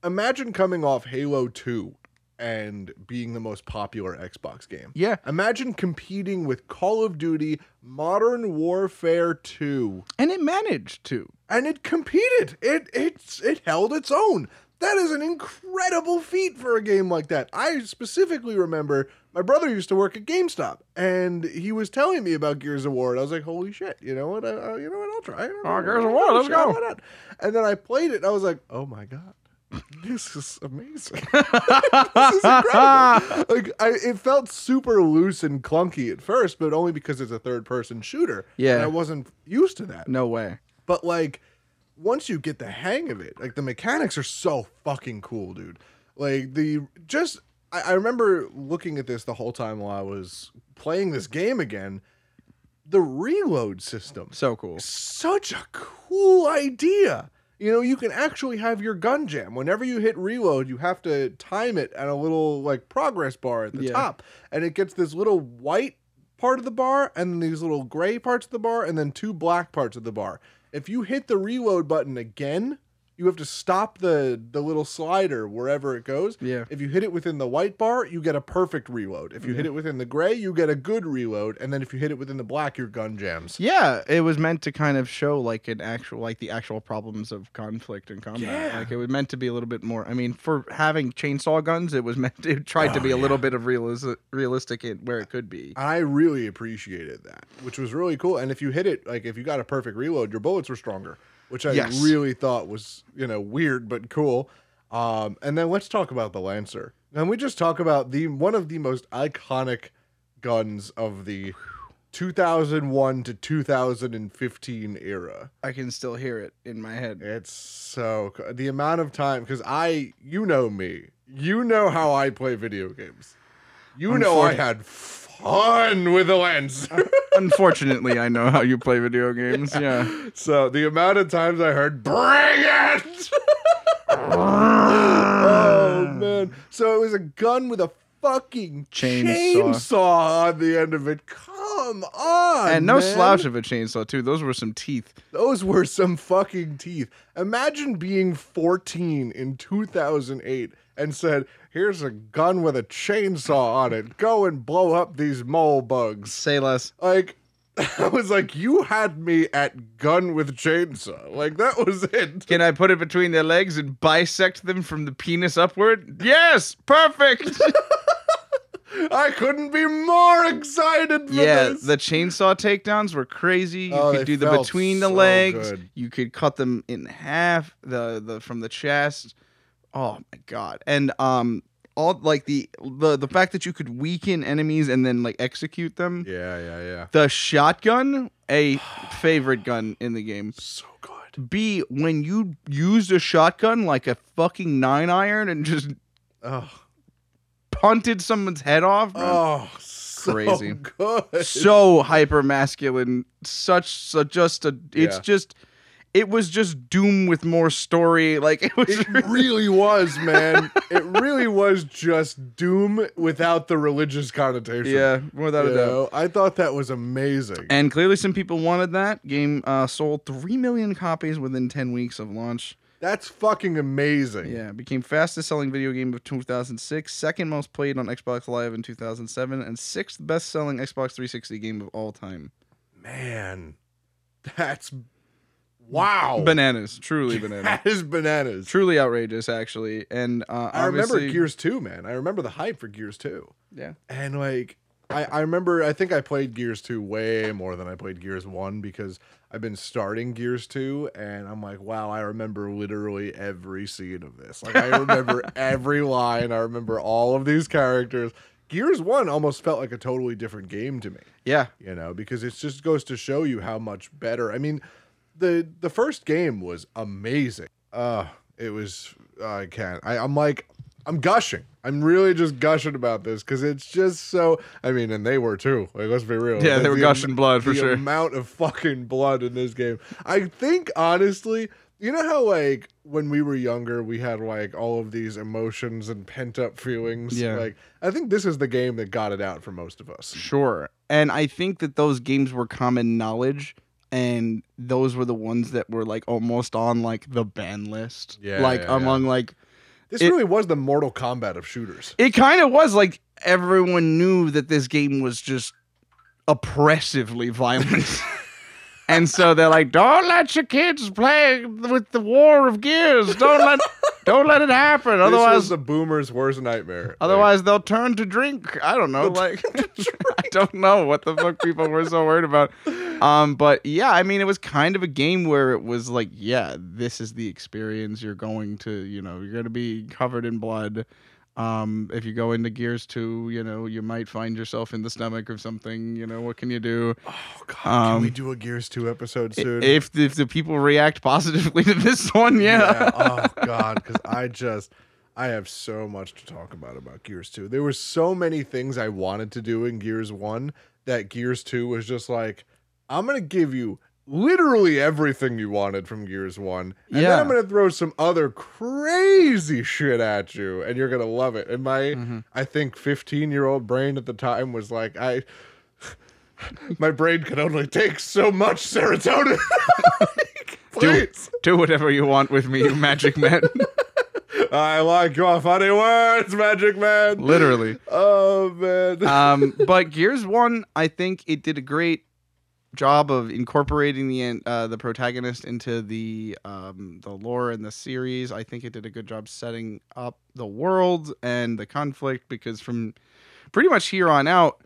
[SPEAKER 1] imagine coming off Halo 2 and being the most popular Xbox game.
[SPEAKER 2] Yeah,
[SPEAKER 1] Imagine competing with Call of Duty Modern Warfare 2
[SPEAKER 2] and it managed to.
[SPEAKER 1] and it competed. It it's it held its own. That is an incredible feat for a game like that. I specifically remember my brother used to work at GameStop, and he was telling me about Gears of War, and I was like, "Holy shit! You know what? Uh, you know what? I'll try it.
[SPEAKER 2] Oh, Gears of War, let's go."
[SPEAKER 1] And then I played it, and I was like, "Oh my god." This is amazing. this is incredible. Like I, it felt super loose and clunky at first, but only because it's a third-person shooter.
[SPEAKER 2] Yeah.
[SPEAKER 1] and I wasn't used to that.
[SPEAKER 2] No way.
[SPEAKER 1] But like once you get the hang of it, like the mechanics are so fucking cool, dude. Like the just I, I remember looking at this the whole time while I was playing this game again. the reload system.
[SPEAKER 2] So cool.
[SPEAKER 1] Such a cool idea. You know, you can actually have your gun jam. Whenever you hit reload, you have to time it at a little like progress bar at the
[SPEAKER 2] Yeah.
[SPEAKER 1] top. And it gets this little white part of the bar and then these little gray parts of the bar and then two black parts of the bar. If you hit the reload button again, you have to stop the the little slider wherever it goes.
[SPEAKER 2] Yeah.
[SPEAKER 1] If you hit it within the white bar, you get a perfect reload. If you hit it within the gray, you get a good reload. And then if you hit it within the black, your gun jams.
[SPEAKER 2] Yeah, it was meant to kind of show like an actual like the actual problems of conflict and combat.
[SPEAKER 1] Yeah.
[SPEAKER 2] Like it was meant to be a little bit more. I mean, for having chainsaw guns, it was meant to it tried to
[SPEAKER 1] Oh,
[SPEAKER 2] be a oh,
[SPEAKER 1] little
[SPEAKER 2] bit of realistic realistic in where it could be.
[SPEAKER 1] I really appreciated that, which was really cool. And if you hit it, like if you got a perfect reload, your bullets were stronger, which I
[SPEAKER 2] Yes.
[SPEAKER 1] really thought was, you know, weird but cool. Um, and then let's talk about the Lancer. And we just talk about the one of the most iconic guns of the 2001 to 2015 era.
[SPEAKER 2] I can still hear it in my head.
[SPEAKER 1] It's so the amount of time because I, you know me, you know how I play video games. You know I had fun with the Lancer.
[SPEAKER 2] Unfortunately, I know how you play video games. Yeah.
[SPEAKER 1] So the amount of times I heard "Bring it!" oh man! So it was a gun with a fucking
[SPEAKER 2] Chainsaw.
[SPEAKER 1] chainsaw on the end of it. Come on,
[SPEAKER 2] and no
[SPEAKER 1] man.
[SPEAKER 2] slouch of a chainsaw too. Those were some teeth.
[SPEAKER 1] Those were some fucking teeth. Imagine being 14 in 2008 and said, "Here's a gun with a chainsaw on it. Go and blow up these mole bugs."
[SPEAKER 2] Say less.
[SPEAKER 1] Like, I was like, you had me at gun with chainsaw. Like, that was it.
[SPEAKER 2] Can I put it between their legs and bisect them from the penis upward? Yes, perfect.
[SPEAKER 1] I couldn't be more excited for
[SPEAKER 2] yeah,
[SPEAKER 1] this.
[SPEAKER 2] the chainsaw takedowns were crazy. You
[SPEAKER 1] Oh,
[SPEAKER 2] could do the between the
[SPEAKER 1] so
[SPEAKER 2] legs.
[SPEAKER 1] good.
[SPEAKER 2] You could cut them in half. The the from the chest. Oh my god! And um, all like the the the fact that you could weaken enemies and then like execute them.
[SPEAKER 1] yeah, yeah, yeah.
[SPEAKER 2] The shotgun, a favorite gun in the game.
[SPEAKER 1] So good.
[SPEAKER 2] B, when you used a shotgun like a fucking nine iron and just
[SPEAKER 1] Oh,
[SPEAKER 2] punted someone's head off, man.
[SPEAKER 1] oh so
[SPEAKER 2] Crazy.
[SPEAKER 1] good.
[SPEAKER 2] so hyper masculine. Such, so just a. It's
[SPEAKER 1] Yeah.
[SPEAKER 2] just. It was just Doom with more story. Like it was.
[SPEAKER 1] It really was, man. it really was just Doom without the religious connotation.
[SPEAKER 2] yeah, without
[SPEAKER 1] You
[SPEAKER 2] a doubt.
[SPEAKER 1] know? I thought that was amazing.
[SPEAKER 2] And clearly, some people wanted that game. Uh, sold three million copies within ten weeks of launch.
[SPEAKER 1] That's fucking amazing.
[SPEAKER 2] Yeah, it became fastest selling video game of 2006, second most played on Xbox Live in 2007, and sixth best selling Xbox 360 game of all time.
[SPEAKER 1] Man, that's wow.
[SPEAKER 2] Bananas, truly bananas,
[SPEAKER 1] That is bananas.
[SPEAKER 2] truly outrageous, actually. And uh,
[SPEAKER 1] I remember Gears 2, man. I remember the hype for Gears 2.
[SPEAKER 2] Yeah,
[SPEAKER 1] And like I, I remember I think I played Gears 2 way more than I played Gears 1 because I've been starting Gears 2 and I'm like, wow, I remember literally every scene of this. Like I remember every line. I remember all of these characters. Gears 1 almost felt like a totally different game to me
[SPEAKER 2] yeah,
[SPEAKER 1] you know because it just goes to show you how much better i mean the the first game was amazing uh it was i can't I, i'm like i'm gushing i'm really just gushing about this because it's just so i mean and they were too like let's be real
[SPEAKER 2] Yeah, they
[SPEAKER 1] The-
[SPEAKER 2] were
[SPEAKER 1] the
[SPEAKER 2] gushing
[SPEAKER 1] am-
[SPEAKER 2] blood for
[SPEAKER 1] the
[SPEAKER 2] sure.
[SPEAKER 1] amount of fucking blood in this game i think honestly you know how like when we were younger we had like all of these emotions and pent up feelings
[SPEAKER 2] Yeah.
[SPEAKER 1] like i think this is the game that got it out for most of us
[SPEAKER 2] sure. And I think that those games were common knowledge. And those were the ones that were like almost on like the ban list.
[SPEAKER 1] Yeah,
[SPEAKER 2] Like
[SPEAKER 1] yeah, yeah.
[SPEAKER 2] among like
[SPEAKER 1] This
[SPEAKER 2] It-
[SPEAKER 1] really was the Mortal Kombat of shooters.
[SPEAKER 2] It kind of was like everyone knew that this game was just oppressively violent. and so they're like, "Don't let your kids play with the War of Gears. Don't let don't let it happen. Otherwise
[SPEAKER 1] the boomer's worst nightmare.
[SPEAKER 2] otherwise they'll turn to drink." I don't know, like I don't know what the fuck people were so worried about. Um but yeah, I mean it was kind of a game where it was like, yeah, this is the experience you're going to, you know, you're going to be covered in blood. Um, if you go into Gears 2, you know, you might find yourself in the stomach or something. You know, what can you do?
[SPEAKER 1] oh god, can we
[SPEAKER 2] um,
[SPEAKER 1] do a Gears Two episode soon?
[SPEAKER 2] If if the people react positively to this one, yeah.
[SPEAKER 1] Oh god, because I just I have so much to talk about about Gears Two. There were so many things I wanted to do in Gears One that Gears Two was just like, I'm gonna give you literally everything you wanted from Gears One, and
[SPEAKER 2] Yeah.
[SPEAKER 1] then I'm gonna throw some other crazy shit at you, and you're gonna love it. And my,
[SPEAKER 2] Mm-hmm.
[SPEAKER 1] I think 15 year old brain at the time was like, I. My brain can only take so much serotonin.
[SPEAKER 2] Do,
[SPEAKER 1] Please.
[SPEAKER 2] do whatever you want with me, you magic man.
[SPEAKER 1] I like your funny words, Magic Man.
[SPEAKER 2] Literally.
[SPEAKER 1] Oh man.
[SPEAKER 2] um, but Gears One, I think it did a great job of incorporating the uh, the protagonist into the um, the lore and the series. I think it did a good job setting up the world and the conflict because from pretty much here on out,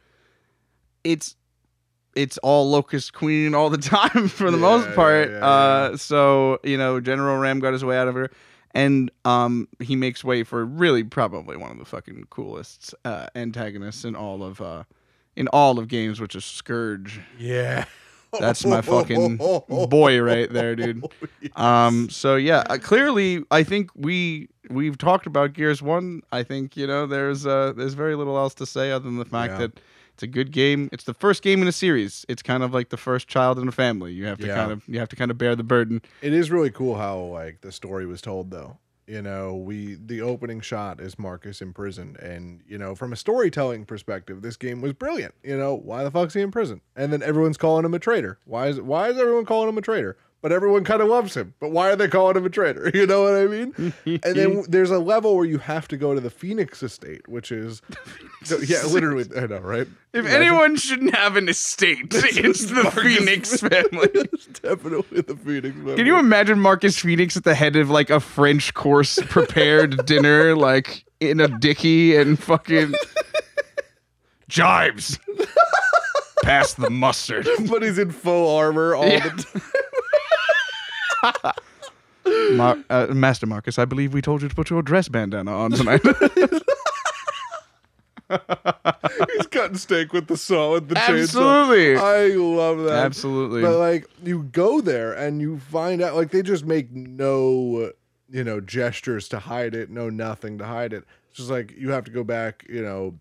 [SPEAKER 2] it's it's all Locust Queen all the time for the
[SPEAKER 1] Yeah,
[SPEAKER 2] most
[SPEAKER 1] yeah,
[SPEAKER 2] part.
[SPEAKER 1] yeah,
[SPEAKER 2] uh, so you know, General RAAM got his way out of her. And um, he makes way for really probably one of the fucking coolest uh, antagonists in all of uh, in all of games, which is Scourge.
[SPEAKER 1] yeah.
[SPEAKER 2] That's my fucking boy right there, dude. Um, so yeah, uh, clearly, I think we we've talked about Gears One. I think you know there's uh, there's very little else to say other than the fact
[SPEAKER 1] Yeah.
[SPEAKER 2] that it's a good game. It's the first game in a series. It's kind of like the first child in a family. You have to
[SPEAKER 1] Yeah.
[SPEAKER 2] kind of you have to kind of bear the burden.
[SPEAKER 1] It is really cool how like the story was told though. You know, we the opening shot is Marcus in prison and you know, from a storytelling perspective, this game was brilliant. You know, why the fuck's he in prison? And then everyone's calling him a traitor. Why is why is everyone calling him a traitor? But everyone kind of loves him. But why are they calling him a traitor? You know what I mean? and then there's a level where you have to go to the Phoenix estate, which is yeah, literally I know, right?
[SPEAKER 2] If
[SPEAKER 1] Imagine-
[SPEAKER 2] anyone shouldn't have an estate, it's the
[SPEAKER 1] Marcus
[SPEAKER 2] Phoenix family.
[SPEAKER 1] it's definitely the Phoenix. family.
[SPEAKER 2] Can you imagine Marcus Phoenix at the head of like a French course prepared dinner, like in a dicky and fucking jibes? Pass the mustard.
[SPEAKER 1] but he's in full armor all
[SPEAKER 2] Yeah.
[SPEAKER 1] the time.
[SPEAKER 2] Mar- uh, Master Marcus, I believe we told you to put your dress bandana on tonight.
[SPEAKER 1] He's cutting steak with the saw and the chainsaw.
[SPEAKER 2] Absolutely.
[SPEAKER 1] chainsaw. I love that.
[SPEAKER 2] Absolutely.
[SPEAKER 1] But like you go there and you find out like they just make no you know gestures to hide it, no nothing to hide it. It's just like you have to go back, you know,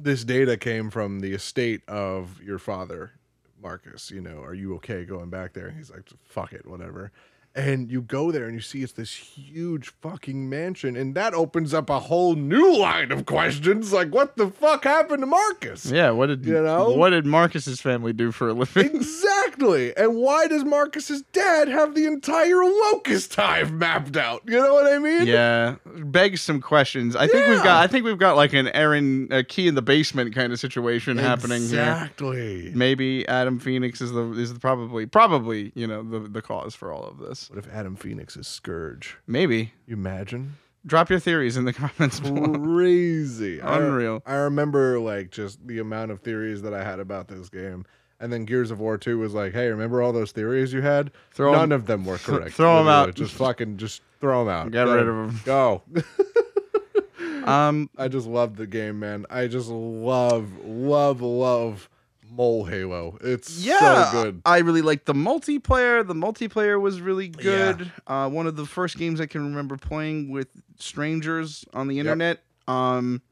[SPEAKER 1] this data came from the estate of your father, Marcus, you know, are you okay going back there? And he's like, fuck it, whatever. And you go there and you see it's this huge fucking mansion, and that opens up a whole new line of questions. Like, what the fuck happened to Marcus?
[SPEAKER 2] yeah, what did
[SPEAKER 1] You know?
[SPEAKER 2] what did Marcus's family do for a living?
[SPEAKER 1] Exactly. And why does Marcus's dad have the entire locust hive mapped out? You know what I mean?
[SPEAKER 2] yeah, begs some questions. I think we've got I think we've got like an Aaron a key in the basement kind of situation happening here.
[SPEAKER 1] Exactly.
[SPEAKER 2] Maybe Adam Phoenix is the is the probably probably you know the the cause for all of this.
[SPEAKER 1] What if Adam Phoenix is Scourge?
[SPEAKER 2] Maybe
[SPEAKER 1] You imagine?
[SPEAKER 2] drop your theories in the comments below.
[SPEAKER 1] Crazy.
[SPEAKER 2] Unreal.
[SPEAKER 1] I, remember like just the amount of theories that I had about this game. And then Gears of War 2 was like, hey, remember all those theories you had?
[SPEAKER 2] Throw 'em-
[SPEAKER 1] None of them were correct.
[SPEAKER 2] throw 'em
[SPEAKER 1] Literally.
[SPEAKER 2] out.
[SPEAKER 1] Just fucking, just throw them out.
[SPEAKER 2] Get rid of 'em.
[SPEAKER 1] Go.
[SPEAKER 2] Um,
[SPEAKER 1] I just love the game, man. I just love, love, love Mole Halo. It's
[SPEAKER 2] yeah,
[SPEAKER 1] so good.
[SPEAKER 2] I really liked the multiplayer. The multiplayer was really good. Uh, one of the first games I can remember playing with strangers on the internet. Um,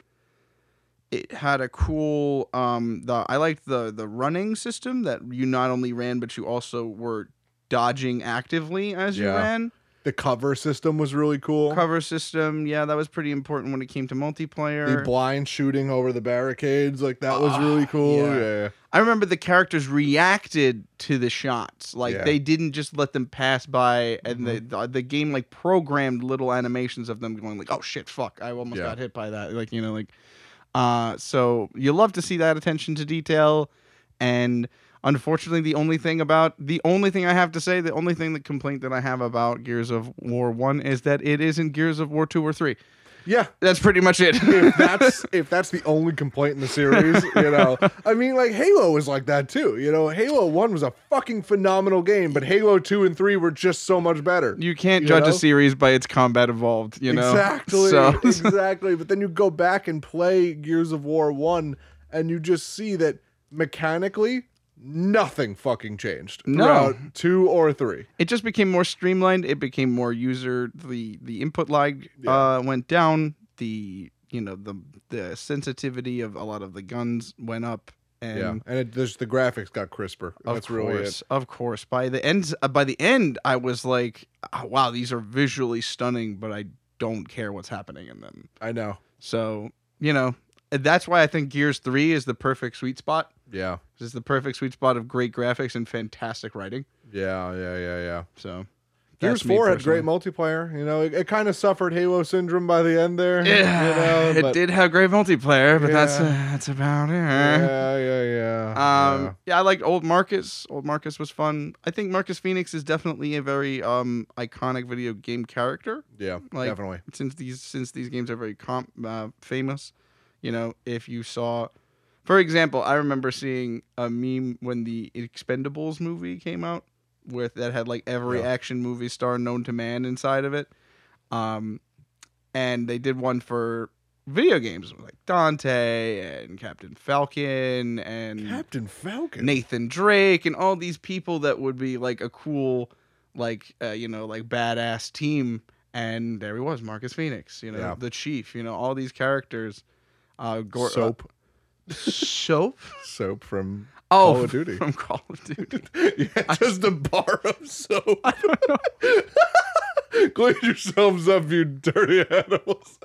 [SPEAKER 2] it had a cool. Um, the I liked the the running system that you not only ran but you also were dodging actively as you ran.
[SPEAKER 1] The cover system was really cool.
[SPEAKER 2] Cover system, yeah, that was pretty important when it came to multiplayer.
[SPEAKER 1] the blind shooting over the barricades, like that was
[SPEAKER 2] Ah,
[SPEAKER 1] really cool.
[SPEAKER 2] yeah.
[SPEAKER 1] Yeah.
[SPEAKER 2] I remember the characters reacted to the shots. Like
[SPEAKER 1] Yeah.
[SPEAKER 2] they didn't just let them pass by, and the, the the game like programmed little animations of them going like, "Oh shit, fuck, I almost
[SPEAKER 1] Yeah.
[SPEAKER 2] got hit by that." Like you know, like, uh, so you love to see that attention to detail, and unfortunately, the only thing about the only thing I have to say, the only thing the complaint that I have about Gears of War One is that it isn't Gears of War Two or Three.
[SPEAKER 1] Yeah.
[SPEAKER 2] That's pretty much it.
[SPEAKER 1] If that's if that's the only complaint in the series, you know, I mean, like Halo was like that too. You know, Halo One was a fucking phenomenal game, but Halo Two and Three were just so much better.
[SPEAKER 2] You can't
[SPEAKER 1] You
[SPEAKER 2] judge
[SPEAKER 1] know?
[SPEAKER 2] a series by its combat evolved, you know.
[SPEAKER 1] Exactly.
[SPEAKER 2] So
[SPEAKER 1] exactly. But then you go back and play Gears of War 1 and you just see that mechanically nothing fucking changed
[SPEAKER 2] No.
[SPEAKER 1] 2 or 3.
[SPEAKER 2] it just became more streamlined. It became more user. The the input lag
[SPEAKER 1] Yeah.
[SPEAKER 2] uh, went down. The you know the the sensitivity of a lot of the guns went up. and
[SPEAKER 1] yeah, and it, there's the graphics got crisper.
[SPEAKER 2] of
[SPEAKER 1] That's
[SPEAKER 2] course,
[SPEAKER 1] really it.
[SPEAKER 2] of course. By the end, uh, by the end, I was like, "Oh, "Wow, these are visually stunning," but I don't care what's happening in them.
[SPEAKER 1] I know.
[SPEAKER 2] So you know, that's why I think Gears Three is the perfect sweet spot.
[SPEAKER 1] Yeah,
[SPEAKER 2] is the perfect sweet spot of great graphics and fantastic writing.
[SPEAKER 1] yeah, yeah, yeah, yeah.
[SPEAKER 2] So
[SPEAKER 1] Gears Four had great multiplayer. You know, it, it kind of suffered Halo syndrome by the end there.
[SPEAKER 2] Yeah,
[SPEAKER 1] you know,
[SPEAKER 2] it did have great multiplayer, but that's uh, that's about it.
[SPEAKER 1] Yeah, yeah, yeah.
[SPEAKER 2] Um,
[SPEAKER 1] yeah.
[SPEAKER 2] yeah. I liked Old Marcus. Old Marcus was fun. I think Marcus Phoenix is definitely a very um iconic video game character.
[SPEAKER 1] yeah,
[SPEAKER 2] like-
[SPEAKER 1] definitely.
[SPEAKER 2] Since these since these games are very comp uh, famous, you know, if you saw, for example, I remember seeing a meme when the Expendables movie came out, with that had like every
[SPEAKER 1] Yeah.
[SPEAKER 2] action movie star known to man inside of it, um, and they did one for video games like Dante and Captain Falcon and
[SPEAKER 1] Captain Falcon.
[SPEAKER 2] Nathan Drake and all these people that would be like a cool, like uh, you know, like badass team. And there he was, Marcus Phoenix. You know,
[SPEAKER 1] Yeah.
[SPEAKER 2] the Chief. You know, all these characters. Uh, Gor-
[SPEAKER 1] Soap,
[SPEAKER 2] uh, soap.
[SPEAKER 1] soap from
[SPEAKER 2] Oh,
[SPEAKER 1] Call of Duty.
[SPEAKER 2] from Call of Duty.
[SPEAKER 1] yeah, just a bar of soap. Clean yourselves up, you dirty animals.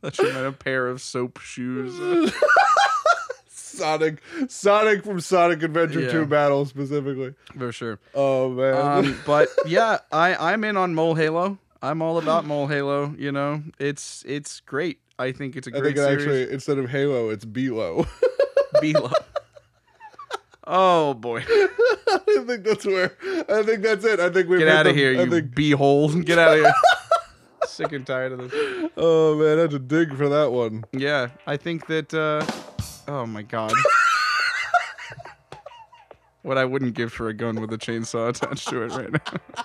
[SPEAKER 2] That should have been a pair of soap shoes.
[SPEAKER 1] Sonic, Sonic from Sonic Adventure
[SPEAKER 2] Yeah.
[SPEAKER 1] 2 Battle specifically.
[SPEAKER 2] For sure.
[SPEAKER 1] Oh man.
[SPEAKER 2] Um, but yeah, I I'm in on Mole Halo. I'm all about Mole Halo. You know, it's it's great. I think it's a
[SPEAKER 1] I
[SPEAKER 2] great
[SPEAKER 1] think it
[SPEAKER 2] series.
[SPEAKER 1] actually instead of Halo, it's Below.
[SPEAKER 2] Below. Oh boy.
[SPEAKER 1] I think that's where. I think that's it. I think we
[SPEAKER 2] Get out of here,
[SPEAKER 1] I
[SPEAKER 2] you
[SPEAKER 1] think.
[SPEAKER 2] beehole. Get out of here. Sick and tired of this.
[SPEAKER 1] Oh man, I had to dig for that one.
[SPEAKER 2] Yeah, I think that. uh Oh my god. what I wouldn't give for a gun with a chainsaw attached to it right now.